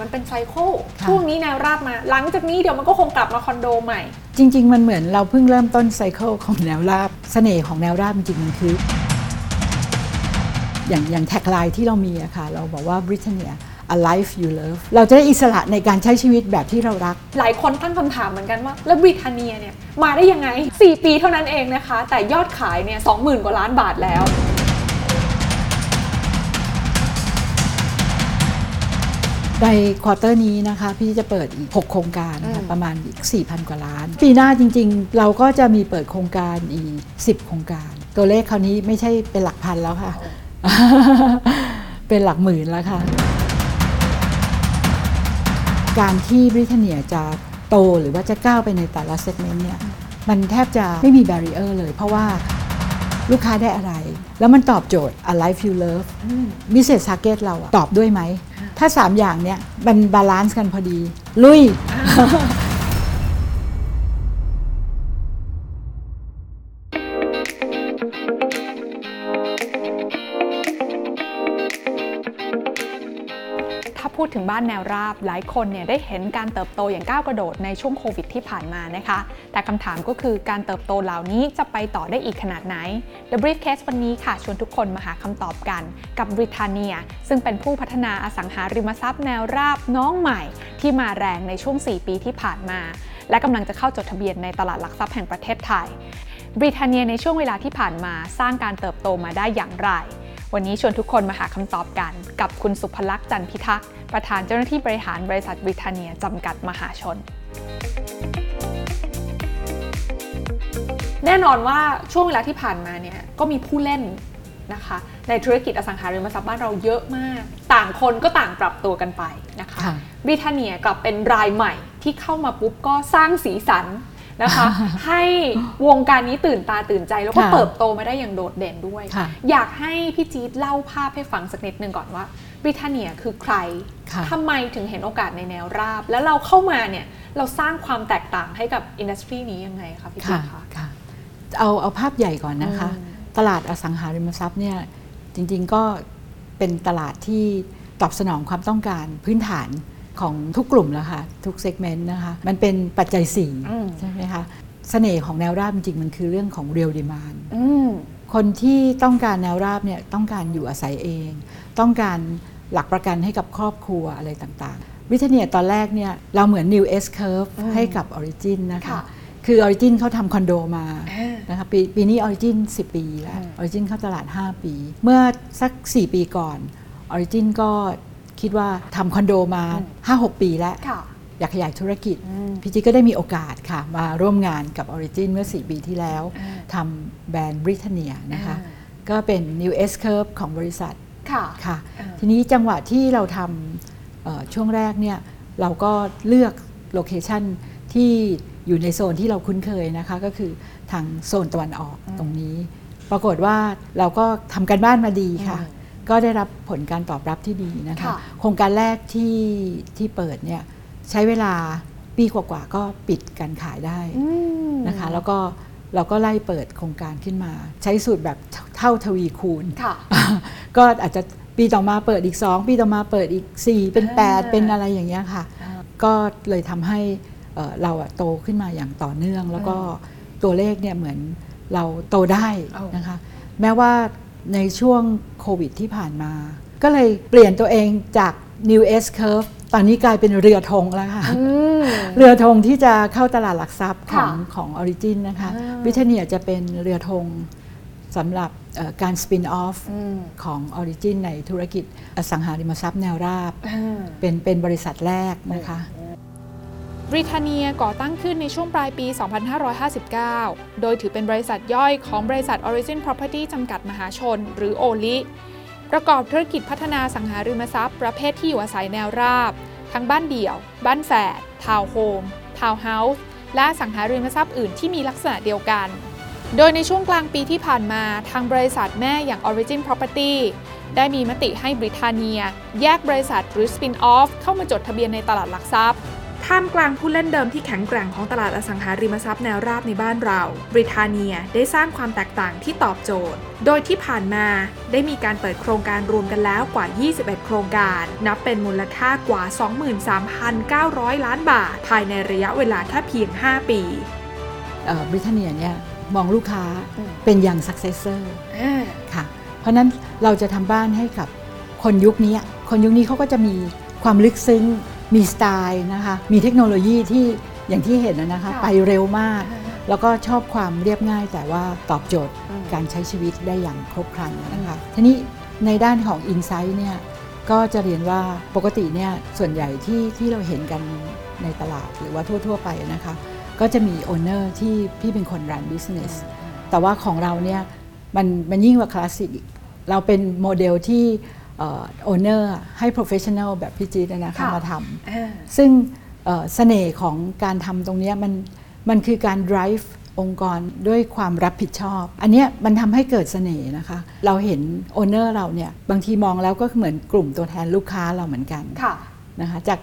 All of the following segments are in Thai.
มันเป็น cycle ค่ะ ช่วงนี้แนวราบมา หลังจากนี้เดี๋ยวมันก็คงกลับมาคอนโดใหม่ จริง ๆ มันเหมือนเราเพิ่งเริ่มต้น cycle ของแนวราบเสน่ห์ของแนวราบจริงๆมันคือ อย่างอย่าง tagline ที่เรามีอะค่ะ เราบอกว่า Britania a life you love เราจะได้อิสระในการใช้ชีวิตแบบที่เรารัก หลายคนตั้งคำถามเหมือนกันว่า แล้วบริเทเนียเนี่ย มาได้ยังไง 4 ปีเท่านั้นเองนะคะ แต่ยอดขายเนี่ย20,000 กว่าล้านบาทแล้ว ใน quarter นี้นะคะ พี่จะเปิดอีก 6 โครงการนะคะอืคะมประมาณอีก 4,000 กว่าล้าน ปีหน้าจริงๆ เราก็จะมีเปิดโครงการอีก 10 โครงการ ตัวเลขคราวนี้ไม่ใช่เป็นหลักพันแล้วค่ะ เป็นหลักหมื่นแล้วค่ะ การที่บริเทเนียจะโตหรือว่าจะก้าวไปในแต่ละ segment เนี่ยมันแทบจะไม่มี barrier เลย เพราะว่าลูกค้าได้อะไร แล้วมันตอบโจทย์ a life you love มิเศษ t า r g เก็ตเราอะตอบด้วยไหม ถ้า 3 อย่างเนี้ยมัน balance กันพอดี ลุย ถึงบ้านแนวราบ หลายคนเนี่ยได้เห็นการเติบโตอย่างก้าวกระโดดในช่วงโควิดที่ผ่านมานะคะ แต่คำถามก็คือการเติบโตเหล่านี้จะไปต่อได้อีกขนาดไหน The Briefcase วันนี้ค่ะ ชวนทุกคนมาหาคำตอบกัน กับบริทาเนีย ซึ่งเป็นผู้พัฒนาอสังหาริมทรัพย์แนวราบน้องใหม่ ที่มาแรงในช่วง 4 ปีที่ผ่านมา และกำลังจะเข้าจดทะเบียนในตลาดหลักทรัพย์แห่งประเทศไทยบริทาเนียในช่วงเวลาที่ผ่านมาสร้างการเติบโตมาได้อย่างไร วันนี้ชวนทุกคนมาหาคำตอบกันกับคุณสุภลักษณ์จันทร์พิทักษ์ ประธานเจ้าหน้าที่บริหารบริษัทบริทาเนียจำกัดมหาชน แน่นอนว่าช่วงเวลาที่ผ่านมาเนี่ยก็มีผู้เล่นนะคะในธุรกิจอสังหาริมทรัพย์บ้านเราเยอะมาก ต่างคนก็ต่างปรับตัวกันไปนะคะค่ะบริทาเนียกลับเป็นรายใหม่ที่เข้ามาปุ๊บก็สร้างสีสัน นะคะ ให้วงการนี้ตื่นตาตื่นใจแล้วก็ค่ะเติบโตมาได้อย่างโดดเด่นด้วยค่ะอยากให้พี่จี๊ดเล่าภาพให้ฟังสักนิดนึงก่อนว่าบริทาเนียคือใครค่ะทำไมถึงเห็นโอกาสในแนวราบ แล้วเราเข้ามาเนี่ยเราสร้างความแตกต่างให้กับ industry นี้ยังไงคะพี่จี๊ดคะค่ะ ค่ะเอาเอาภาพใหญ่ก่อนนะคะอืมตลาดอสังหาริมทรัพย์เนี่ยจริงๆก็เป็นตลาดที่ตอบสนองความต้องการพื้นฐาน ของทุกกลุ่มแล้วค่ะ ทุก segment นะคะ มันเป็นปัจจัยสี่อืมใช่ไหมคะเสน่ห์ของแนวราบจริงๆมันคือเรื่องของ real demand อืมคนที่ต้องการแนวราบเนี่ยต้องการอยู่อาศัยเอง ต้องการหลักประกันให้กับครอบครัวอะไรต่างๆ วิทเนียตอนแรกเนี่ยเราเหมือน New S Curve อืมให้กับ Origin นะคะค่ะคือ Origin เขาทำคอนโดมาอ่านะคะปีปีนี้ Origin 10 ปีแล้วอืม Origin เข้าตลาด 5 ปี เมื่อสัก 4 ปีก่อน Origin ก็ คิดว่าทำคอนโดมา 5-6 ปีแล้วค่ะอยากขยายธุรกิจอืมพี่จิ๊กก็ได้มีโอกาสค่ะ มาร่วมงานกับ Origin เมื่อ 4 ปีที่แล้วอ่าทำแบรนด์ Britannia นะคะอ่าก็เป็น New S Curve ของบริษัทค่ะค่ะอ่าทีนี้จังหวะที่เราทำเอ่อช่วงแรกเนี่ยเราก็เลือกโลเคชันที่อยู่ในโซนที่เราคุ้นเคยนะคะ ก็คือทางโซนตะวันออกตรงนี้ ปรากฏว่าเราก็ทำการบ้านมาดีค่ะอืม ก็ได้รับผลการตอบรับที่ดีนะคะ ค่ะ โครงการแรกที่ที่เปิดเนี่ยใช้เวลาปีกว่าๆก็ปิดการขายได้อืม นะคะ แล้วก็เราก็ไล่เปิดโครงการขึ้นมา ใช้สูตรแบบเท่าทวีคูณ ค่ะ ก็อาจจะปีต่อมาเปิดอีก 2 ปีต่อมาเปิดอีก 4 เป็นอ่า8เป็นอะไรอย่างเงี้ยค่ะอ่าก็เลยทำให้เอ่อเราอะโตขึ้นมาอย่างต่อเนื่อง แล้วก็ตัวเลขเนี่ยเหมือนเราโตได้เอานะคะ แม้ว่า ในช่วงโควิดที่ผ่านมา ก็เลยเปลี่ยนตัวเองจาก New S Curve ตอนนี้กลายเป็นเรือธงแล้วค่ะอืมเรือธงที่จะเข้าตลาดหลักทรัพย์ของค่ะของออริจินนะคะอ่าบริทาเนียจะเป็นเรือธงสำหรับเอ่อการ spin-off อืมของออริจินในธุรกิจอสังหาริมทรัพย์แนวราบอ่าเป็นเป็นบริษัทแรกนะคะ บริทาเนียก่อตั้งขึ้นในช่วงปลายปี 2559 โดยถือเป็นบริษัทย่อยของบริษัท Origin Property จำกัดมหาชน หรือออริประกอบธุรกิจพัฒนาอสังหาริมทรัพย์ ประเภทที่อยู่อาศัยแนวราบ ทั้งบ้านเดี่ยว บ้านแฝด ทาวน์โฮม ทาวน์เฮาส์ และอสังหาริมทรัพย์อื่นที่มีลักษณะเดียวกัน โดยในช่วงกลางปีที่ผ่านมาทางบริษัทแม่อย่าง Origin Property ได้มีมติให้บริทาเนีย แยกบริษัทหรือ Spin-off เข้ามาจดทะเบียนในตลาดหลักทรัพย์ ท่ามกลางผู้เล่นเดิมที่แข็งแกร่งของตลาดอสังหาริมทรัพย์แนวราบในบ้านเรา บริทาเนียได้สร้างความแตกต่างที่ตอบโจทย์ โดยที่ผ่านมาได้มีการเปิดโครงการรวมกันแล้วกว่า 21 โครงการ นับเป็นมูลค่ากว่า 23,900 ล้านบาท ภายในระยะเวลาแค่เพียง 5 ปีบริเทเนียเนี่ยมองลูกค้าอืมเป็นอย่าง successor ค่ะ เพราะฉะนั้นเราจะทำบ้านให้กับคนยุคนี้ คนยุคนี้เขาก็จะมีความลึกซึ้ง มีสไตล์นะคะมีเทคโนโลยีที่อย่างที่เห็นนะนะคะค่ะไปเร็วมาก แล้วก็ชอบความเรียบง่ายแต่ว่าตอบโจทย์อืมการใช้ชีวิตได้อย่างครบครันนะคะทีนี้ในด้านของ Insight เนี่ยก็จะเรียนว่าปกติเนี่ยส่วนใหญ่ที่ที่เราเห็นกันในตลาดหรือว่าทั่ว ๆ ไปนะคะก็จะมี owner ที่พี่เป็นคน run business แต่ว่าของเราเนี่ยมันมันยิ่งกว่าคลาสสิกอีกเราเป็นโมเดลที่ owner ให้ professional แบบพี่จี๊ดนะคะค่ะมาทำซึ่งเอ่อเสน่ห์ของการทำตรงเนี้ยมันมันคือการ drive องค์กรด้วยความรับผิดชอบ อันเนี้ยมันทำให้เกิดเสน่ห์นะคะ เราเห็น owner เราเนี่ยบางทีมองแล้วก็เหมือนกลุ่มตัวแทนลูกค้าเราเหมือนกันค่ะนะคะจาก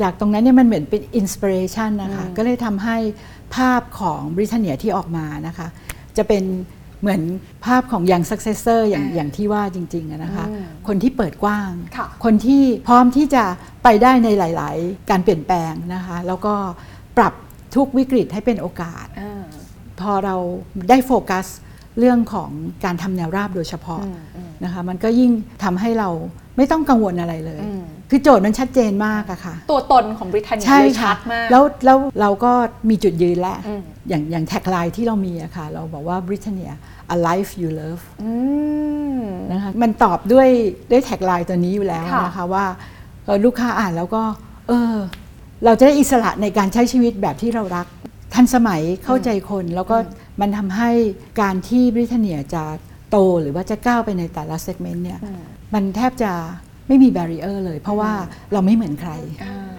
จากตรงนั้นเนี่ยมันเหมือนเป็น inspiration นะคะอืมก็เลยทำให้ภาพของบริ t เนียที่ออกมานะคะ จะเป็น เหมือนภาพของอย่าง successor อย่างอ่าอย่างที่ว่าจริงๆอะนะคะอืมคนที่เปิดกว้างค่ะคนที่พร้อมที่จะไปได้ในหลาย ๆ การเปลี่ยนแปลงนะคะ แล้วก็ปรับทุกวิกฤตให้เป็นโอกาสอ่าพอเราได้โฟกัส เรื่องของการทำแนวราบโดยเฉพาะอืมอืมนะคะ มันก็ยิ่งทำให้เราไม่ต้องกังวลอะไรเลยอืมคือโจทย์มันชัดเจนมากอะค่ะ ตัวตนของบริทาเนียใช่เลยชัค่ะดมากแล้วแล้วเราก็มีจุดยืนแล้วอืมอย่างอย่างแท็กไลน์ที่เรามีอะค่ะ เราบอกว่า Britannia a life you love อืมนะคะมันตอบด้วยด้วย tagline ตัวนี้อยู่แล้วค่ะนะคะว่าเอ่อลูกค้าอ่านแล้วก็ เออ เราจะได้อิสระในการใช้ชีวิตแบบที่เรารัก ทันสมัยเข้าใจคนแล้วก็ มันทำให้การที่บริทาเนียจะโตหรือว่าจะก้าวไปในแต่ละ segment เนี่ยอืมมันแทบจะไม่มี b บ r ร i เออร์เลย เพราะว่าเราไม่เหมือนใครอ่า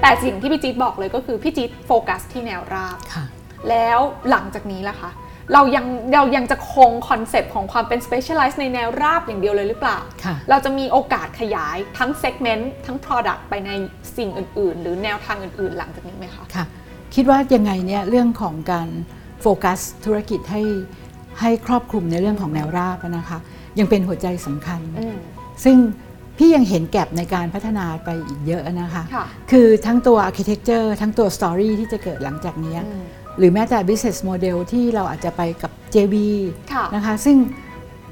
แต่สิ่งที่พี่จี๊ดบอกเลยก็คือพี่จี๊ดโฟกัสที่แนวราบค่ะแล้วหลังจากนี้ล่ะคะ เรายังเรายังจะคง concept ของความเป็น specialize ในแนวราบอย่างเดียวเลยหรือเปล่าค่ะเราจะมีโอกาสขยายทั้ง segment ทั้ง product ไปในสิ่งอื่น ๆ หรือแนวทางอื่น ๆ หลังจากนี้ไหมคะค่ะ คิดว่ายังไงเนี่ยเรื่องของการโฟกัสธุรกิจให้ให้ครอบคลุมในเรื่องของแนวราบนะคะยังเป็นหัวใจสำคัญอืมซึ่งพี่ยังเห็นแก็บในการพัฒนาไปอีกเยอะนะคะค่ะคือทั้งตัว architecture ทั้งตัว story ที่จะเกิดหลังจากเนี้ยอืม หรือแม้แต่ business model ที่เราอาจจะไปกับ JV ค่ะนะคะซึ่ง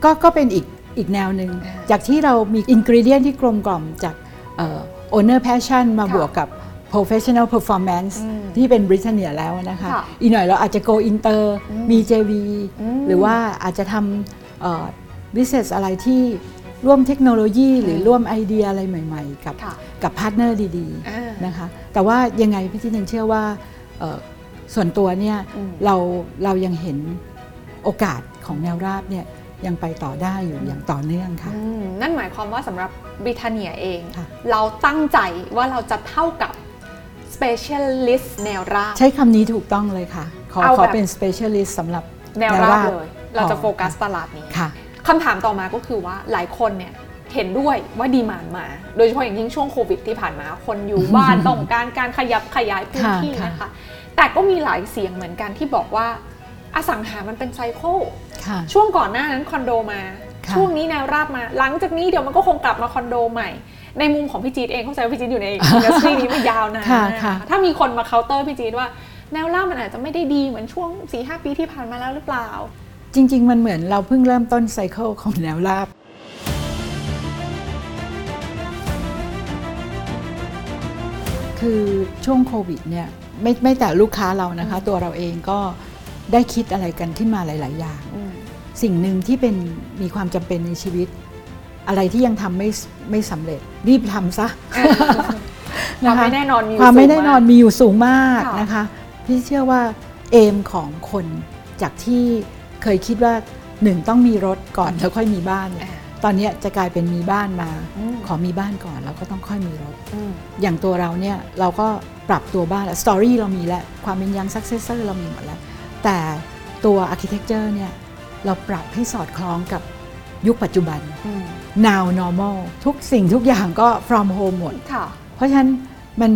ก็ก็เป็นอีกอีกแนวหนึ่งอ่าจากที่เรามี ingredient ที่กลมกล่อมจากเอ่อ owner passion มาค่ะบวกกับ professional performance อืมที่เป็น Britannia แล้วนะคะค่ะอีกหน่อยเราอาจจะ go inter อืมมี JV อืมหรือว่าอาจจะทำเอ่อ business อะไรที่ร่วมเทคโนโลยีหรือร่วมไอเดียอะไรใหม่ ๆ กับค่ะกับ partner ดีอ่าๆนะคะ แต่ว่ายังไงพี่จี๊ดยังเชื่อว่าเอ่อ ส่วนตัวเนี่ยอืมเราเรายังเห็นโอกาสของแนวราบเนี่ยยังไปต่อได้อยู่อย่างต่อเนื่องค่ะอืมนั่นหมายความว่าสำหรับบริทาเนียเองค่ะเราตั้งใจว่าเราจะเท่ากับ specialist แนวราบ ใช้คำนี้ถูกต้องเลยค่ะ ขอเอาขอแบบเป็น specialist สำหรับแนวราบเลย เราจะโฟกัสพอตลาดนี้ค่ะคำถามต่อมาก็คือว่าหลายคนเนี่ยเห็นด้วยว่า demand มา โดยเฉพาะอย่างยิ่งช่วงโควิดที่ผ่านมา คนอยู่บ้านต้องการการขยับขยายพื้นที่ค่ะนะคะ แต่ก็มีหลายเสียงเหมือนกันที่บอกว่าอสังหามันเป็น cycle ค่ะช่วงก่อนหน้านั้นคอนโดมาค่ะช่วงนี้แนวราบมา หลังจากนี้เดี๋ยวมันก็คงกลับมาคอนโดใหม่ ในมุมของพี่จี๊ดเองเข้าใจว่าพี่จี๊ดอยู่ใน industry นี้มายาวนานค่ะนะค่ะถ้ามีคนมาเคาน์เตอร์พี่จี๊ดว่าแนวราบมันอาจจะไม่ได้ดีเหมือนช่วง4ีหปีที่ผ่านมาแล้วหรือเปล่า จริง ๆ มันเหมือนเราเพิ่งเริ่มต้นไซเคิลของแนวราบคือช่วงโควิดเนี่ย ไม่ไม่แต่ลูกค้าเรานะคะ ตัวเราเองก็ได้คิดอะไรกันขึ้นมาหลาย ๆ อย่าง สิ่งหนึ่งที่เป็นมีความจำเป็นในชีวิต อะไรที่ยังทำไม่ไม่สำเร็จ รีบทำซะความไม่แน่นอนมีอยู่ความไม่สูงแน่นอนมากมีอยู่สูงมากค่ะนะคะพี่เชื่อว่า aim ของคนจากที่เคยคิดว่าหนึ่งต้องมีรถก่อนแล้วค่อยมีบ้านเนี่ยอ่า ตอนเนี้ยจะกลายเป็นมีบ้านมาอืมขอมีบ้านก่อนแล้วก็ต้องค่อยมีรถอืมอย่างตัวเราเนี่ยเราก็ปรับตัวบ้านแล้ว story เรามีแล้ว ความเป็น young successor เรามีหมดแล้ว แต่ตัว architecture เนี่ยเราปรับให้สอดคล้องกับยุคปัจจุบันอืม now normal ทุกสิ่งทุกอย่างก็ from home หมดค่ะเพราะฉะนั้นมัน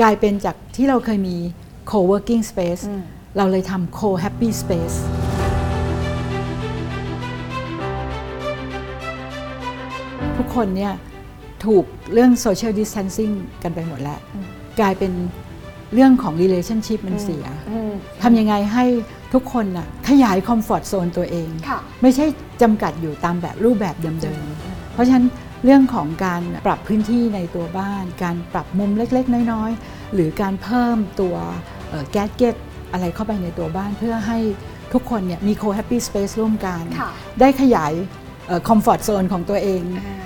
กลายเป็นจากที่เราเคยมี co-working space อืมเราเลยทำ co-happy space คนเนี่ยถูกเรื่อง social distancing กันไปหมดแล้วอืมกลายเป็นเรื่องของ relationship มันเสียอืมทำยังไงให้ทุกคนน่ะขยาย comfort zone ตัวเองค่ะไม่ใช่จำกัดอยู่ตามแบบรูปแบบเดิมๆเพราะฉะนั้นเรื่องของการปรับพื้นที่ในตัวบ้าน การปรับมุมเล็กๆ น้อยๆ หรือการเพิ่มตัว gadget อะไรเข้าไปในตัวบ้านเพื่อให้ทุกคนเนี่ยมี co-happy space ร่วมกันค่ะได้ขยายคอมฟอร์ z โซนของตัวเองอ่า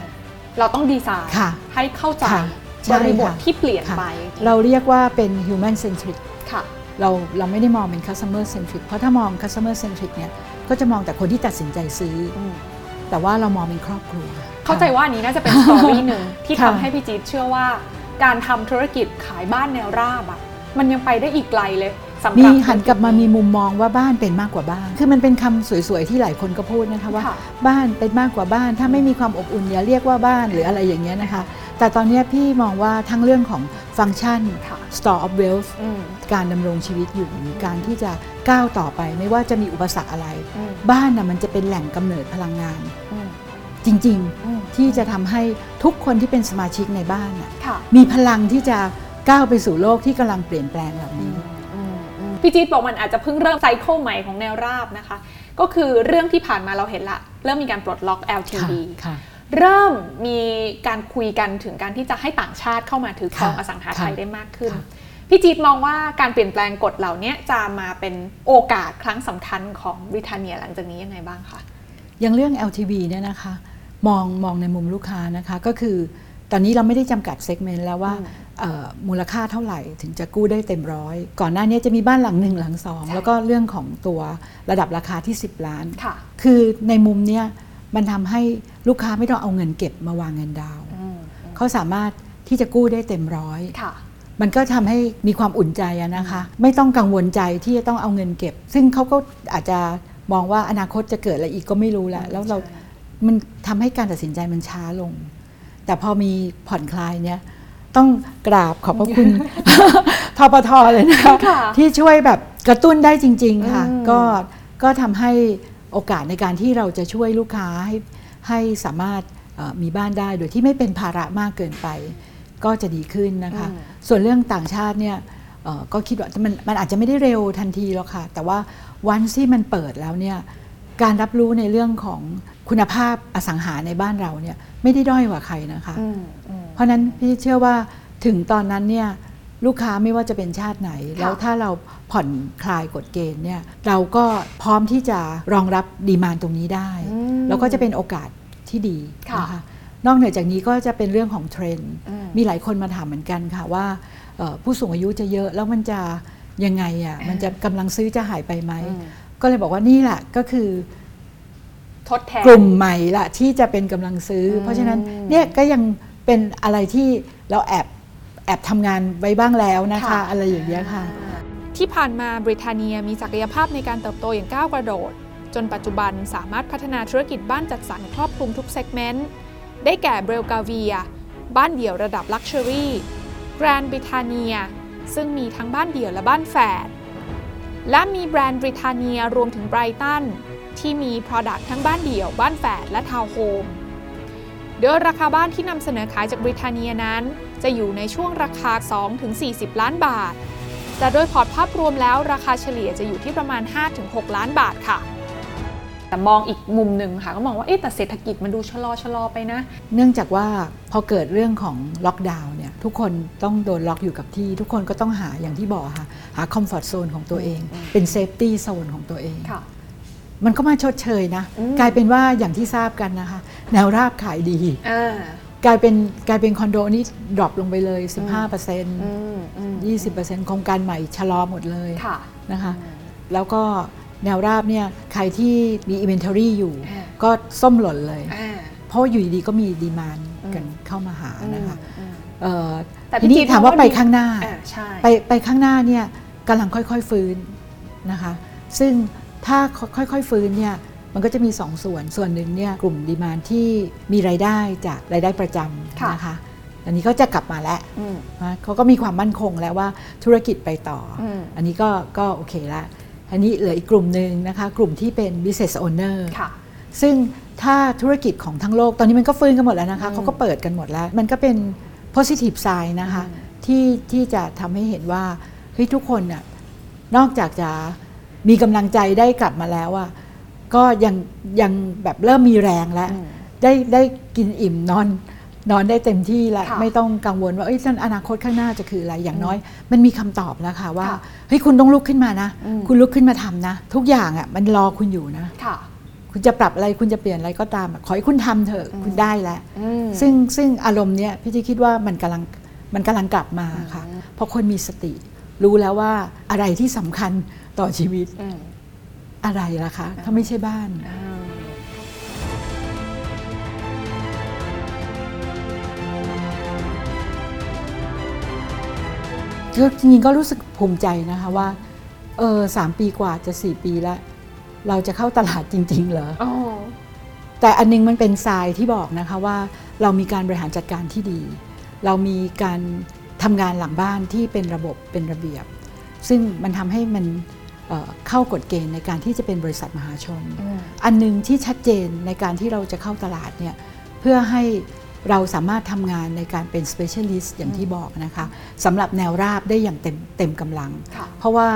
เราต้องดีไซน์ค่ะให้เข้าใจค่ะบใช่ริบทค่ะที่เปลี่ยนค่ะไป เราเรียกว่าเป็น human centric ค่ะเราเราไม่ได้มองเป็น customer centric เพราะถ้ามอง customer centric เนี่ยก็จะมองแต่คนที่ตัดสินใจซื้ออมแต่ว่าเรามองเป็นครอบครัว เข้าใจว่าอันนี้น่าจะเป็นสตอรี่หนึ่งที่ค่ะทำให้พี่จี๊ดเชื่อว่า การทำธุรกิจขายบ้านแนวราบอะมันยังไปได้อีกไกลเลย สำหมีรับ หันกลับมามีมุมมองว่าบ้านเป็นมากกว่าบ้าน คือมันเป็นคำสวยๆที่หลายคนก็พูดนะคะว่า ค่ะ บ้านเป็นมากกว่าบ้าน ถ้าไม่มีความอบอุ่นอย่าเรียกว่าบ้านหรืออะไรอย่างเงี้ยนะคะ แต่ตอนเนี้ยพี่มองว่าทั้งเรื่องของฟังก์ชัน ค่ะ store of wealth อืมการดำรงชีวิตอยู่หรือการที่จะก้าวต่อไปไม่ว่าจะมีอุปสรรคอะไร อืมบ้านน่ะมันจะเป็นแหล่งกำเนิดพลังงาน อืมจริงอืมๆ ที่จะทำให้ทุกคนที่เป็นสมาชิกในบ้านน่ะค่ะมีพลังที่จะก้าวไปสู่โลกที่กำลังเปลี่ยนแปลงเหล่านี้ พี่จี๊ดบอกมันอาจจะเพิ่งเริ่มไซเคิลใหม่ของแนวราบนะคะ ก็คือเรื่องที่ผ่านมาเราเห็นละ เริ่มมีการปลดล็อก LTV ค่ะเริ่มมีการคุยกันถึงการที่จะให้ต่างชาติเข้ามาถือครองค่ะอสังหาไทยค่ะได้มากขึ้นค่ะพี่จี๊ดมองว่าการเปลี่ยนแปลงกฎเหล่านี้จะมาเป็นโอกาสครั้งสำคัญของบริเตนเนียหลังจากนี้ยังไงบ้างคะอย่างเรื่อง LTV เนี่ยนะคะ มองมองในมุมลูกค้านะคะ ก็คือตอนนี้เราไม่ได้จำกัดเซกเมนต์แล้วว่าอื มเอ่อมูลค่าเท่าไหร่ถึงจะกู้ได้เต็มร้อย ก่อนหน้านี้จะมีบ้านหลังหนึ่งหลังสองใช่แล้วก็เรื่องของตัวระดับราคาที่ 10 ล้านค่ะคือในมุมเนี้ยมันทำให้ลูกค้าไม่ต้องเอาเงินเก็บมาวางเงินดาวน์อืมเขาสามารถที่จะกู้ได้เต็มร้อยค่ะมันก็ทำให้มีความอุ่นใจอะนะคะ ไม่ต้องกังวลใจที่จะต้องเอาเงินเก็บ ซึ่งเขาก็อาจจะมองว่าอนาคตจะเกิดอะไรอีกก็ไม่รู้แหละแล้วเราใช่มันทำให้การตัดสินใจมันช้าลง แต่พอมีผ่อนคลายเนี่ย ต้องกราบขอบพระคุณทปทเลยนะคะค่ะที่ช่วยแบบกระตุ้นได้จริง ๆ ค่ะอืมก็ก็ทำให้โอกาสในการที่เราจะช่วยลูกค้าให้ให้สามารถเอ่อมีบ้านได้โดยที่ไม่เป็นภาระมากเกินไป ก็จะดีขึ้นนะคะอืมส่วนเรื่องต่างชาติเนี่ยเอ่อก็คิดว่ามันมันอาจจะไม่ได้เร็วทันทีหรอกค่ะ แต่ว่าวันที่มันเปิดแล้วเนี่ยการรับรู้ในเรื่องของคุณภาพอสังหาในบ้านเราเนี่ยไม่ได้ด้อยกว่าใครนะคะอืมอืมเพ ราะฉะนั้นพี่เชื่อว่าถึงตอนนั้นเนี่ยลูกค้าไม่ว่าจะเป็นชาติไหน แล้วถ้าเราผ่อนคลายกฎเกณฑ์เนี่ยเราก็พร้อมที่จะรองรับดีมานตรงนี้ได้อืมแล้วก็จะเป็นโอกาสที่ดีค่ะนะคะนอกเหนือจากนี้ก็จะเป็นเรื่องของเทรนด์อืมมีหลายคนมาถามเหมือนกันค่ะว่าเอ่อผู้สูงอายุจะเยอะแล้วมันจะยังไงอะมันจะกำลังซื้อจะหายไปไหมอืมก็เลยบอกว่านี่แหละก็คือทดแทนกลุ่มใหม่ละที่จะเป็นกำลังซื้ออมเพราะฉะนั้นเนี่ยก็ยัง เป็นอะไรที่เราแอบแอบทำงานไว้บ้างแล้วนะคะอะไรอย่างเงี้ยค่ะ ที่ผ่านมาบริทาเนียมีศักยภาพในการเติบโตอย่างก้าวกระโดด จนปัจจุบันสามารถพัฒนาธุรกิจบ้านจัดสรรครอบคลุมทุก segment ได้แก่เบลกราเวีย บ้านเดี่ยวระดับ luxury แกรนด์บริทาเนียซึ่งมีทั้งบ้านเดี่ยวและบ้านแฝด และมีแบรนด์บริเตเนียรวมถึงไบรตันที่มี Product ทั้งบ้านเดี่ยว บ้านแฝดและทาวน์โฮม โดยราคาบ้านที่นำเสนอขายจากบริเตเนียนั้น จะอยู่ในช่วงราคา 2-40 ล้านบาท แต่โดยพอร์ตภาพรวมแล้วราคาเฉลี่ยจะอยู่ที่ประมาณ 5-6 ล้านบาทค่ะแต่มองอีกมุมหนึ่งค่ะก็มองว่าเอ๊ะแต่เศรษฐกิจมันดูชะลอชะลอไปนะ เนื่องจากว่าพอเกิดเรื่องของล็อกดาวน์เนี่ยทุกคนต้องโดนล็อกอยู่กับที่ ทุกคนก็ต้องหาอย่างที่บอกค่ะหาคอมฟอร์ z โซนของตัวเองอืมเป็น safety zone ของตัวเองค่ะ มันก็มาชดเชยนะอืมกลายเป็นว่าอย่างที่ทราบกันนะคะ แนวราบขายดีอ่ากลายเป็นกลายเป็นคอนโดนี่ drop ลงไปเลย 15%อืมอืม20%โครงการใหม่ชะลอหมดเลยค่ะนะคะ แล้วก็แนวราบเนี่ยใครที่มี inventory อยู่อ่าก็ส้มหล่นเลยอ่าเพราะว่าอยู่ดีๆก็มีดีมานอืมกันเข้ามาหานะคะอืมเอ่อแต่ทีพี่นี้จี๊ดถามว่าว่าไปดีข้างหน้าอ่าใช่ไปไปข้างหน้าเนี่ยกำลังค่อยๆฟื้นนะคะ ซึ่ง ถ้าค่อยๆ ฟื้นเนี่ยมันก็จะมี2ส่วน ส่วนหนึ่งเนี่ยกลุ่มดีมานที่มีรายได้จากรายได้ประจค่ะำนะคะอันนี้ก็จะกลับมาแล้วอืมนะเขาก็มีความมั่นคงแล้วว่าธุรกิจไปต่ออมอันนี้ก็ก็โอเคละอันนี้เหลืออีกกลุ่มหนึ่งนะคะ กลุ่มที่เป็น business owner ค่ะซึ่งถ้าธุรกิจของทั้งโลก ตอนนี้มันก็ฟื้นกันหมดแล้วนะคะอืมเขาก็เปิดกันหมดแล้ว มันก็เป็น positive sign นะคะอืมที่ที่จะทำให้เห็นว่าเฮ้ยทุกคนน่ะนอกจากจะ มีกำลังใจได้กลับมาแล้วอะก็ยังยังแบบเริ่มมีแรงแล้วอืมได้ได้กินอิ่มนอนนอนได้เต็มที่แล้วค่ะไม่ต้องกังวลว่าเอ้ยท่านอนาคตข้างหน้าจะคืออะไรอย่างน้อย มันมีคำตอบแล้วค่ะว่าค่ะเฮ้ยคุณต้องลุกขึ้นมานะอืมคุณลุกขึ้นมาทำนะ ทุกอย่างอะมันรอคุณอยู่นะค่ะ คุณจะปรับอะไรคุณจะเปลี่ยนอะไรก็ตามอะขอให้คุณทำเถอะอืมคุณได้แล้วอืมซึ่งซึ่งอารมณ์เนี้ยพี่ที่คิดว่ามันกำลังมันกำลังกลับมาค่ะอืมเพราะคนมีสติ รู้แล้วว่าอะไรที่สำคัญ ต่อชีวิตอืมอะไรล่ะคะ ถ้าไม่ใช่บ้านอ่าก็จริงๆก็รู้สึกภูมิใจนะคะว่าเออสามปีกว่าจะสี่ปีแล้ว เราจะเข้าตลาดจริง ๆ เหรออ๋อแต่อันนึงมันเป็นทรายที่บอกนะคะว่า เรามีการบริหารจัดการที่ดี เรามีการทำงานหลังบ้านที่เป็นระบบเป็นระเบียบ ซึ่งมันทำให้มัน เอ่อเข้ากฎเกณฑ์ในการที่จะเป็นบริษัทมหาชนอืมอันหนึงที่ชัดเจนในการที่เราจะเข้าตลาดเนี่ยเพื่อให้เราสามารถทำงานในการเป็น specialist อย่างที่บอกนะคะสำหรับแนวราบได้อย่างเต็มเต็มกำลังค่ะเพราะว่า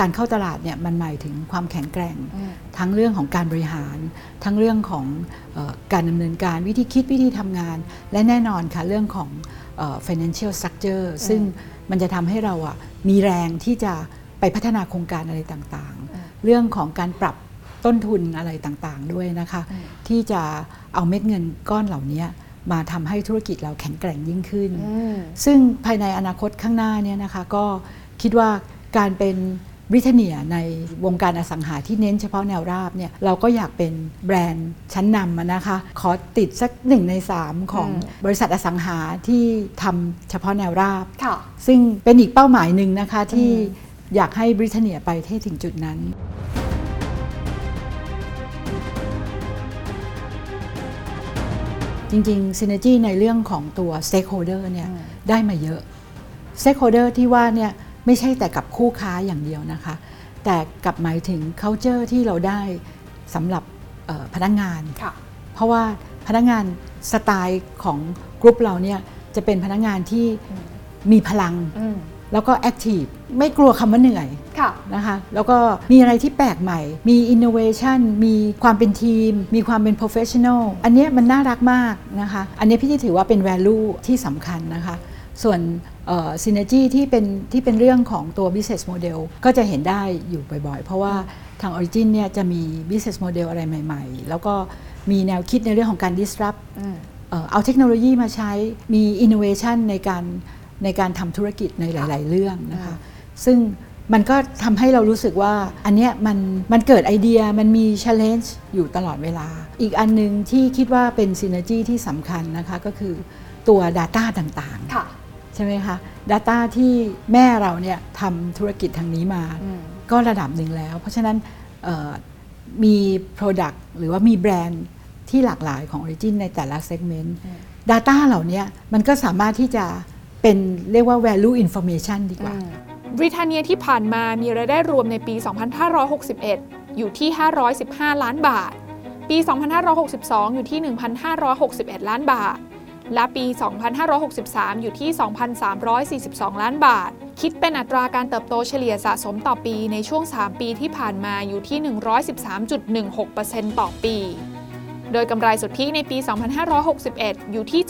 การเข้าตลาดเนี่ยมันหมายถึงความแข็งแกร่งอืมทั้งเรื่องของการบริหาร ทั้งเรื่องของเออการดำเนินการวิธีคิดวิธีทำงาน และแน่นอนค่ะเรื่องของเออ financial structure ซึ่งมันจะทำให้เราอะมีแรงที่จะ ไปพัฒนาโครงการอะไรต่างอืมๆเรื่องของการปรับต้นทุนอะไรต่างๆด้วยนะคะอืมที่จะเอาเม็ดเงินก้อนเหล่านี้มาทำให้ธุรกิจเราแข็งแกร่งยิ่งขึ้นอืมซึ่งภายในอนาคตข้างหน้าเนี่ยนะคะก็คิดว่าการเป็นบริเทเนียในวงการอสังหาที่เน้นเฉพาะแนวราบเนี่ยเราก็อยากเป็นแบรนด์ชั้นนำอะนะคะ ขอติดสักหนึ่งในสามของอืมบริษัทอสังหาที่ทำเฉพาะแนวราบค่ะซึ่งเป็นอีกเป้าหมายหนึ่งนะคะที่ อืมอยากให้บริเทเนียไปให้ถึงจุดนั้นจริงๆ Synergy ในเรื่องของตัว Stakeholder เนี่ยอืมได้มาเยอะ Stakeholder ที่ว่าเนี่ยไม่ใช่แต่กับคู่ค้าอย่างเดียวนะคะ แต่กับหมายถึง culture ที่เราได้สำหรับเอ่อพนักงานค่ะเพราะว่าพนักงานสไตล์ของกลุ่มเราเนี่ยจะเป็นพนักงานที่อืมมีพลังอืม แล้วก็แอคทีฟไม่กลัวคำว่าเหนื่อยค่ะนะคะแล้วก็มีอะไรที่แปลกใหม่ มี innovation มีความเป็นทีม มีความเป็น professional อันเนี้ยมันน่ารักมากนะคะอันเนี้ยพี่ที่ถือว่าเป็น value ที่สำคัญนะคะส่วนเอ่อ synergy ที่เป็นที่เป็นเรื่องของตัว business model ก็จะเห็นได้อยู่บ่อยๆ เพราะว่าทาง Origin เนี่ยจะมี business model อะไรใหม่ๆ แล้วก็มีแนวคิดในเรื่องของการ disrupt อืมเอ่อเอาเทคโนโลยีมาใช้มี innovation ในการ ในการทำธุรกิจในหลาย ๆ เรื่องนะคะ ซึ่งมันก็ทำให้เรารู้สึกว่าอันเนี้ยมันมันเกิดไอเดียมันมี challenge อยู่ตลอดเวลา อีกอันหนึ่งที่คิดว่าเป็น synergy ที่สำคัญนะคะก็คือตัว Data ต่างค่ะๆใช่ไหมคะ Data ที่แม่เราเนี่ยทำธุรกิจทางนี้มา อืม ก็ระดับหนึ่งแล้ว เพราะฉะนั้นเอ่อมี Product หรือว่ามีแบรนด์ที่หลากหลายของ Origin ในแต่ละ segment อืม Data เหล่านี้มันก็สามารถที่จะ เป็นเรียกว่า value information ดีกว่า บริเทเนียที่ผ่านมามีรายได้รวมในปี 2561 อยู่ที่ 515 ล้านบาท ปี 2562 อยู่ที่ 1,561 ล้านบาท และปี 2563 อยู่ที่ 2,342 ล้านบาท คิดเป็นอัตราการเติบโตเฉลี่ยสะสมต่อปีในช่วง 3 ปีที่ผ่านมาอยู่ที่ 113.16%ต่อปีโดยกำไรสุทธิในปี 2561 อยู่ที่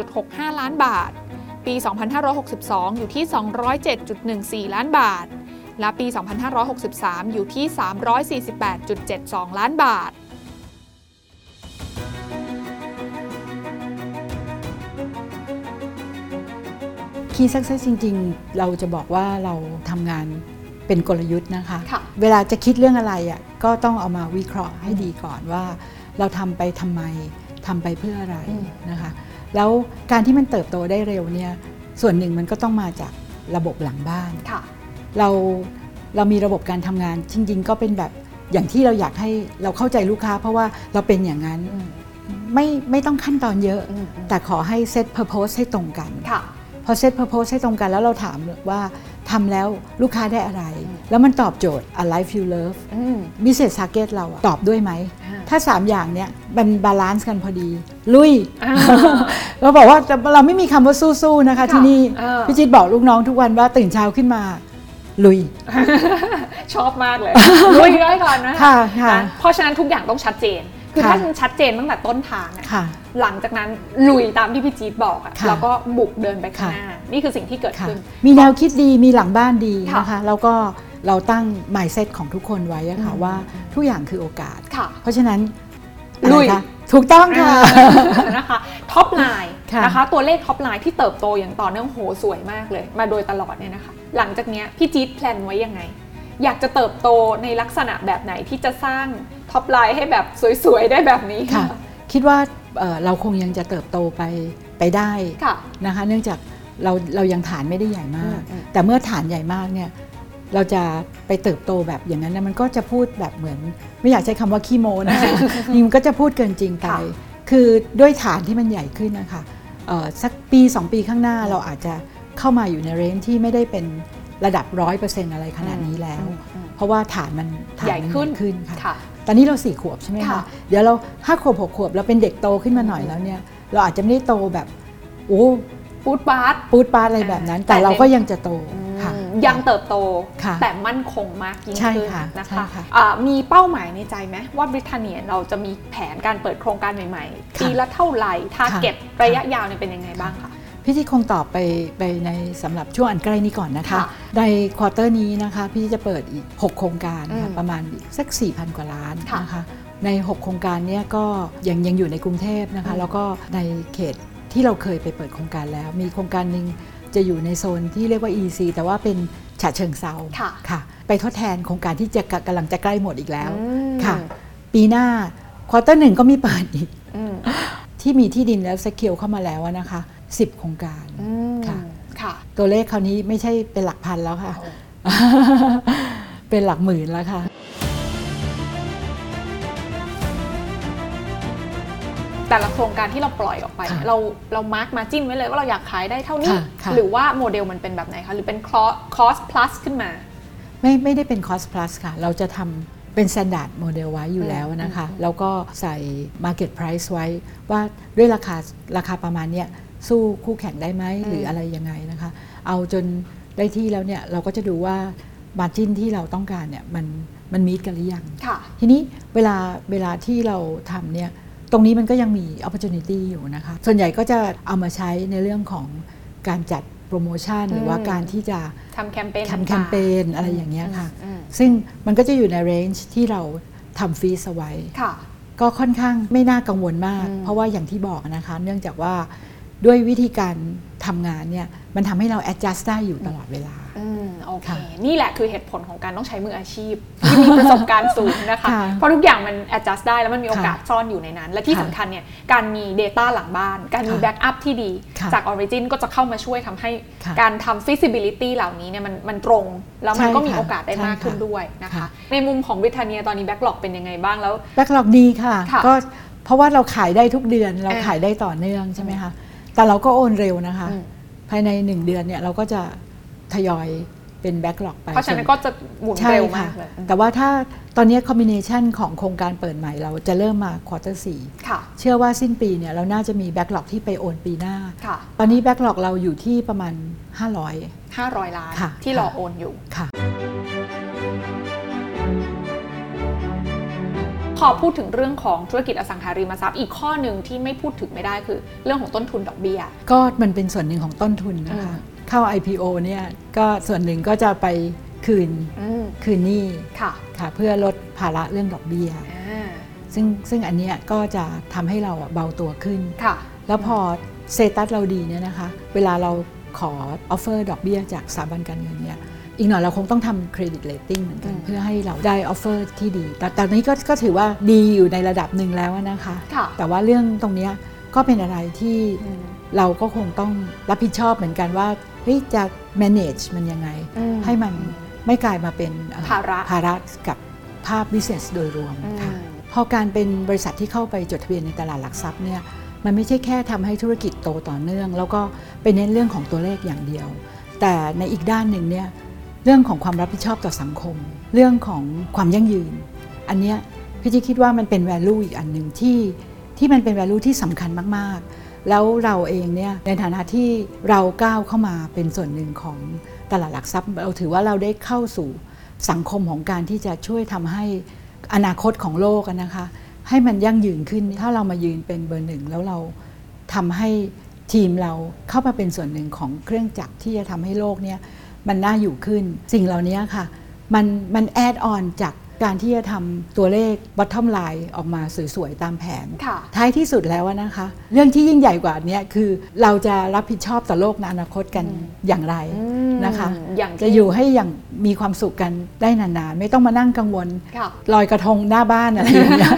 71.65 ล้านบาท ปี 2562 อยู่ที่ 207.14 ล้านบาท และปี 2563 อยู่ที่ 348.72 ล้านบาท Key Success จริง ๆ เราจะบอกว่าเราทำงานเป็นกลยุทธ์นะคะค่ะเวลาจะคิดเรื่องอะไรอะก็ต้องเอามาวิเคราะห์ให้ดีก่อนว่า เราทำไปทำไมทำไปเพื่ออะไรอืมนะคะ แล้วการที่มันเติบโตได้เร็วเนี่ยส่วนหนึ่งมันก็ต้องมาจากระบบหลังบ้านค่ะเราเรามีระบบการทำงานจริง ๆ ก็เป็นแบบอย่างที่เราอยากให้เราเข้าใจลูกค้า เพราะว่าเราเป็นอย่างนั้นอืมไม่ไม่ต้องขั้นตอนเยอะอืมอืมแต่ขอให้ set purpose ให้ตรงกันค่ะพอ set purpose ให้ตรงกันแล้วเราถามว่า ทำแล้วลูกค้าได้อะไรอืมแล้วมันตอบโจทย์ a life you love อืม business target เราอะตอบด้วยไหมอ่าถ้า 3 อย่างเนี้ยมัน balance กันพอดี ลุยอ่าเราบอกว่าแต่เราไม่มีคำว่าสู้ๆนะคะค่ะที่นี่เออพี่จี๊ดบอกลูกน้องทุกวันว่าตื่นเช้าขึ้นมาลุย ชอบมากเลย ลุยได้ก่อนนะค่ะค่ะนะเพราะฉะนั้นทุกอย่างต้องชัดเจน คือค่ะถ้ามันชัดเจนตั้งแต่ต้นทางอะค่ะหลังจากนั้นลุยตามที่พี่จี๊ดบอกอะค่ะแล้วก็บุกเดินไปข้างค่ะหน้า นี่คือสิ่งที่เกิดค่ะขึ้น มีแนวคิดดีมีหลังบ้านดีค่ะนะคะแล้วก็เราตั้ง mindset ของทุกคนไว้อะค่ะอืมว่าทุกอย่างคือโอกาสค่ะเพราะฉะนั้นลุยอะไรคะถูกต้องค่ะนะคะ top line ค่ะนะคะตัวเลข top line ที่เติบโตอย่างต่อเนื่องโหสวยมากเลย มาโดยตลอดเนี่ยนะคะหลังจากเนี้ยพี่จี๊ด plan ไว้ยังไง อยากจะเติบโตในลักษณะแบบไหนที่จะสร้าง top line ให้แบบสวยๆ ได้แบบนี้ค่ะ คิดว่าเอ่อเราคงยังจะเติบโตไปไปได้ค่ะนะคะเนื่องจากเราเรายังฐานไม่ได้ใหญ่มากอืมอืมแต่เมื่อฐานใหญ่มากเนี่ยเราจะไปเติบโตแบบอย่างนั้นนะมันก็จะพูดแบบเหมือน ไม่อยากใช้คำว่าขี้โมนะคะนี่มันก็จะพูดเกินจริงไปค่ะคือด้วยฐานที่มันใหญ่ขึ้นนะคะเอ่อสักปี 2 ปีข้างหน้าเราอาจจะเข้ามาอยู่ในเรนจ์ที่ไม่ได้เป็นระดับร้อยเปอร์เซ็นต์อะไรขนาดนี้แล้วอืมอืมเพราะว่าฐานมันฐานใหญ่มันขึ้นขึ้นค่ะค่ะ ตอนนี้เราสี่ขวบใช่ไหมค่ะคะเดี๋ยวเราห้าขวบหกขวบเราเป็นเด็กโตขึ้นมาหน่อยแล้วเนี่ย เราอาจจะไม่ได้โตแบบโอ้ฟู่ฟ่าปรู๊ดปร๊าดอะไรแบบนั้น แต่แต่เราก็ยังจะโตค่ะ ยังเติบโต ค่ะแต่มั่นคงมากยิ่งใช่ขึ้นค่ะนะใช่คะค่ะอ่ามีเป้าหมายในใจไหมว่า Britania เราจะมีแผนการเปิดโครงการใหม่ๆ ค่ะปีละเท่าไหร่ target ค่ะ ระยะยาวเนี่ยเป็นยังไงบ้างคะ พี่จี๊ดคงตอบไปไปในสำหรับช่วงอันใกล้นี้ก่อนนะคะ ค่ะใน quarter นี้นะคะ พี่จะเปิดอีก 6 โครงการค่ะอืมประมาณอีกสัก 4,000 กว่าล้านค่ะนะคะ ใน 6 โครงการเนี้ยก็ยังยังอยู่ในกรุงเทพนะคะ อืม แล้วก็ในเขตที่เราเคยไปเปิดโครงการแล้ว มีโครงการหนึ่งจะอยู่ในโซนที่เรียกว่า EEC แต่ว่าเป็นฉะเชิงเทราค่ะ ค่ะ ไปทดแทนโครงการที่จะกำลังจะใกล้หมดอีกแล้ว อืมค่ะ ปีหน้า quarter หนึ่งก็มีเปิดอีก อืม ที่มีที่ดินแล้ว schedule เข้ามาแล้วนะคะ 10 โครงการอืมค่ะค่ะ ตัวเลขคราวนี้ไม่ใช่เป็นหลักพันแล้วค่ะ เป็นหลักหมื่นแล้วค่ะแต่ละโครงการที่เราปล่อยออกไปเนี่ยค่ะเราเรามาร์กมาจิ้นไว้เลยว่าเราอยากขายได้เท่านี้ค่ะค่ะหรือว่าโมเดลมันเป็นแบบไหนคะ หรือเป็นคอส plus ขึ้นมา ไม่ไม่ได้เป็น cost plus ค่ะ เราจะทำเป็น standard model ไว้อยู่แล้วนะคะ แล้วก็ใส่ market price ไว้ว่าด้วยราคาราคาประมาณเนี้ย สู้คู่แข่งได้ไหมหรืออะไรยังไงนะคะ เอาจนได้ที่แล้วเนี่ยเราก็จะดูว่า margin ที่เราต้องการเนี่ยมันมันมีกันหรือยังค่ะทีนี้เวลาเวลาที่เราทำเนี่ยตรงนี้มันก็ยังมี opportunity อยู่นะคะ ส่วนใหญ่ก็จะเอามาใช้ในเรื่องของการจัดโปรโมชั่น หรือว่าอืมการที่จะทำแคมเปญทำแคต่างมๆเปญอะไรอย่างเงี้ยค่ะอืมซึ่งมันก็จะอยู่ในเรนจ์ที่เราทำฟรีสเอาไว้ค่ะก็ค่อนข้างไม่น่ากังวลมากอืมเพราะว่าอย่างที่บอกนะคะ เนื่องจากว่า ด้วยวิธีการทำงานเนี่ยมันทำให้เรา adjust ได้อยู่ตลอดเวลาอืมโอเคค่ะนี่แหละคือเหตุผลของการต้องใช้มืออาชีพ ที่มีประสบการณ์สูงนะคะค่ะเพราะทุกอย่างมัน adjust ได้แล้วมันมีโอกาสค่ะซ่อนอยู่ในนั้น และที่ค่ะสำคัญเนี่ยการมี Data หลังบ้าน การมีค่ะ Backup ที่ดีค่ะจาก Origin ก็จะเข้ามาช่วยทำให้ค่ะการทำ feasibility เหล่านี้เนี่ยมันมันตรง แล้วมันใช่ก็มีค่ะโอกาสได้ใช่มากขึ้นค่ะด้วยนะคะค่ะในมุมของบริ t าเนียตอนนี้ Backlog เป็นยังไงบ้างแล้วแบ็กหลอกดีค่ะค่ะก็เพราะว่าเราขายได้ทุกเดือนเราอ่าขายได้ต่อเนื่องใช่ไหมคะ แต่เราก็โอนเร็วนะคะ อืม ภายใน1เดือนเนี่ยเราก็จะทยอยเป็น backlog ไปเพราะฉะนั้นจก็จะหมุนใช่เร็วค่ะมากเลยแต่ว่าถ้าตอนนี้ combination ของโครงการเปิดใหม่เราจะเริ่มมา quarter สี่ค่ะ เชื่อว่าสิ้นปีเนี่ยเราน่าจะมี backlog ที่ไปโอนปีหน้า ค่ะ ตอนนี้ backlog เราอยู่ที่ประมาณ 500 500 ล้าน ค่ะที่ค่ะรอโอนอยู่ ค่ะ ขอพูดถึงเรื่องของธุรกิจอสังหาริมทรัพย์ อีกข้อหนึ่งที่ไม่พูดถึงไม่ได้คือ เรื่องของต้นทุนดอกเบี้ย ก็มันเป็นส่วนหนึ่งของต้นทุนนะคะอืมเข้า IPO เนี่ยก็ส่วนหนึ่งก็จะไปคืนอืมคืนหนี้ค่ะค่ะ เพื่อลดภาระเรื่องดอกเบี้ยอ่าซึ่งซึ่งอันเนี้ยก็จะทำให้เราอะเบาตัวขึ้นค่ะ แล้วพอ status เราดีเนี่ยนะคะ เวลาเราขอ offer ดอกเบี้ยจากสถาบันการเงินเนี่ย อีกหน่อยเราคงต้องทำ credit rating เหมือนกันอืมเพื่อให้เราได้ offer ที่ดี แต่ตอนนี้ก็ก็ถือว่าดีอยู่ในระดับหนึ่งแล้วนะคะ ค่ะ แต่ว่าเรื่องตรงเนี้ยก็เป็นอะไรที่อืม เราก็คงต้องรับผิดชอบเหมือนกันว่าเฮ้ยจะ manage มันยังไง อืมให้มันไม่กลายมาเป็นเอ่อภาระ ภาระกับภาพ business โดยรวมอืม ค่ะ พอการเป็นบริษัทที่เข้าไปจดทะเบียนในตลาดหลักทรัพย์เนี่ยมันไม่ใช่แค่ทำให้ธุรกิจโตต่อเนื่อง แล้วก็ไปเน้นเรื่องของตัวเลขอย่างเดียว แต่ในอีกด้านหนึ่งเนี่ย เรื่องของความรับผิดชอบต่อสังคม เรื่องของความยั่งยืน อันเนี้ยพี่จิคิดว่ามันเป็น value อีกอันหนึ่งที่ที่มันเป็น value ที่สำคัญมากๆ แล้วเราเองเนี่ยในฐานะที่เราก้าวเข้ามาเป็นส่วนหนึ่งของตลาดหลักทรัพย์ เราถือว่าเราได้เข้าสู่สังคมของการที่จะช่วยทำให้อนาคตของโลกนะคะให้มันยั่งยืนขึ้น ถ้าเรามายืนเป็นเบอร์หนึ่งแล้วเราทำให้ทีมเราเข้ามาเป็นส่วนหนึ่งของเครื่องจักรที่จะทำให้โลกเนี่ย มันน่าอยู่ขึ้น สิ่งเหล่านี้ค่ะ มันมันแอดออนจากการที่จะทำตัวเลข bottom line ออกมาสวยๆ ตามแผนค่ะท้ายที่สุดแล้วอะนะคะ เรื่องที่ยิ่งใหญ่กว่าเนี้ยคือเราจะรับผิดชอบต่อโลกในอนาคตกันอย่างไรอืมนะคะอย่างที่จะอยู่ให้อย่างมีความสุขกันได้นานๆ ไม่ต้องมานั่งกังวลค่ะลอยกระทงหน้าบ้านอะไรอย่างเงี้ย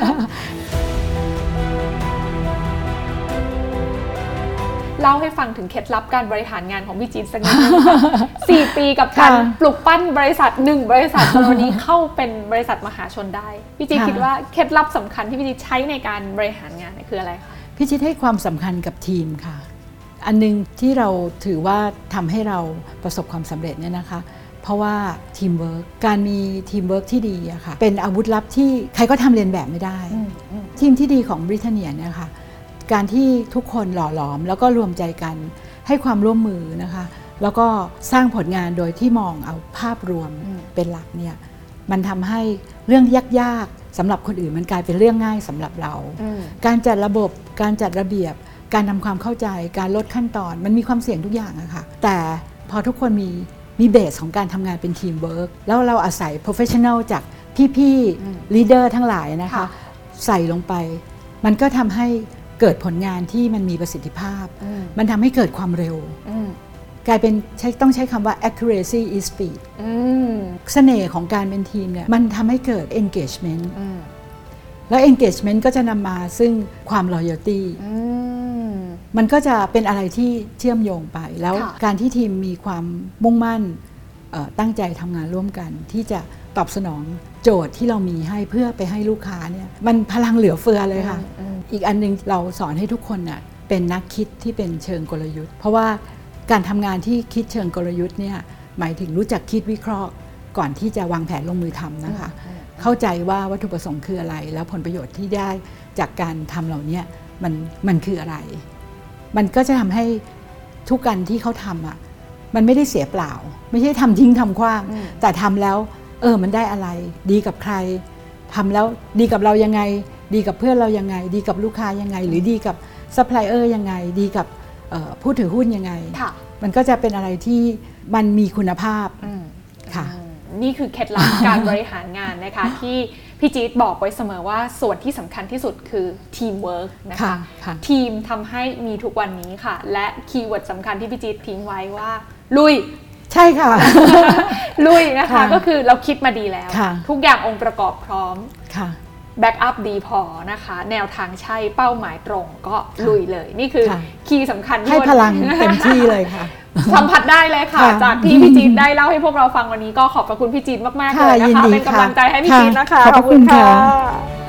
เล่าให้ฟังถึงเคล็ดลับการบริหารงานของพี่จี๊ดสักนิดนึงค่ะสี่ปีกับการค่ะปลุกปั้นบริษัทหนึ่งบริษัทจนวันนี้เข้าเป็นบริษัทมหาชนได้ พี่จี๊ดค่ะ คิดว่าเคล็ดลับสำคัญที่พี่จี๊ดใช้ในการบริหารงานเนี่ยคืออะไรคะพี่จี๊ดให้ความสำคัญกับทีมค่ะ อันหนึ่งที่เราถือว่าทำให้เราประสบความสำเร็จเนี่ยนะคะ เพราะว่าทีมเวิร์กการมีทีมเวิร์กที่ดีอะค่ะ เป็นอาวุธลับที่ใครก็ทำเลียนแบบไม่ได้ ทีมที่ดีของ Britania เนี่ยค่ะ การที่ทุกคนหล่อหลอม แล้วก็รวมใจกันให้ความร่วมมือนะคะ แล้วก็สร้างผลงานโดยที่มองเอาภาพรวมอืมเป็นหลักเนี่ยมันทำให้เรื่องยากๆสำหรับคนอื่นมันกลายเป็นเรื่องง่ายสำหรับเราอืมการจัดระบบการจัดระเบียบ การทำความเข้าใจ การลดขั้นตอน มันมีความเสี่ยงทุกอย่างอะค่ะแต่พอทุกคนมีมี base ของการทำงานเป็นทีมเวิร์กแล้วเราอาศัย professional จากพี่อืมๆลีดเดอร์ทั้งหลายนะคะค่ะใส่ลงไป มันก็ทำให้ เกิดผลงานที่มันมีประสิทธิภาพอืมมันทำให้เกิดความเร็วอืมกลายเป็นใช้ต้องใช้คำว่า accuracy is speed อืมเสน่ห์ของการเป็นทีมเนี่ยมันทำให้เกิด engagement อืมแล้ว engagement ก็จะนำมาซึ่งความ loyalty อืมมันก็จะเป็นอะไรที่เชื่อมโยงไป แล้วค่ะการที่ทีมมีความมุ่งมั่นเอ่อตั้งใจทำงานร่วมกันที่จะตอบสนอง โจทย์ที่เรามีให้เพื่อไปให้ลูกค้าเนี่ยมันพลังเหลือเฟือเลยค่ะอืมอีกอันหนึงเราสอนให้ทุกคนน่ะเป็นนักคิดที่เป็นเชิงกลยุทธ์ เพราะว่าการทำงานที่คิดเชิงกลยุทธ์เนี่ยหมายถึงรู้จักคิดวิเคราะห์ ก่อนที่จะวางแผนลงมือทำนะคะ เข้าใจว่าวัตถุประสงค์คืออะไร แล้วผลประโยชน์ที่ได้จากการทำเหล่าเนี้ยมันมันคืออะไร มันก็จะทำให้ทุกการที่เขาทำอะมันไม่ได้เสียเปล่า ไม่ใช่ทำทิ้งทำขว้างอืมแต่ทำแล้ว เออมันได้อะไร ดีกับใครทำแล้วดีกับเรายังไง ดีกับเพื่อนเรายังไง ดีกับลูกค้ายังไง หรือดีกับซัพพลายเออร์ยังไง ดีกับเอ่อผู้ถือหุ้นยังไงค่ะมันก็จะเป็นอะไรที่มันมีคุณภาพอืมค่ะอืมนี่คือเคล็ดลับการบริหารงานนะคะ ที่พี่จี๊ดบอกไว้เสมอว่าส่วนที่สำคัญที่สุดคือทีมเวิร์กนะคะค่ะค่ะทีมทำให้มีทุกวันนี้ค่ะ และ keyword สำคัญที่พี่จี๊ดทิ้งไว้ว่า ลุย ใช่ค่ะ ลุยนะคะ ค่ะก็คือเราคิดมาดีแล้ว ค่ะ ทุกอย่างองค์ประกอบพร้อม ค่ะ backup ดีพอนะคะ แนวทางใช่เป้าหมายตรงก็ลุยเลย นี่คือค่ะ key สำคัญที่ให้วันพลังเต็มที่เลยค่ะ สัมผัสได้เลยค่ะ ค่ะจากที่พี่จี๊ดได้เล่าให้พวกเราฟังวันนี้ก็ขอบพระคุณพี่จี๊ดมากๆค่ะเลยนะยินคะ ดีเป็นกำลังใจให้พี่ค่ะจี๊ดนะคะ ขอบพระคุณค่ะะ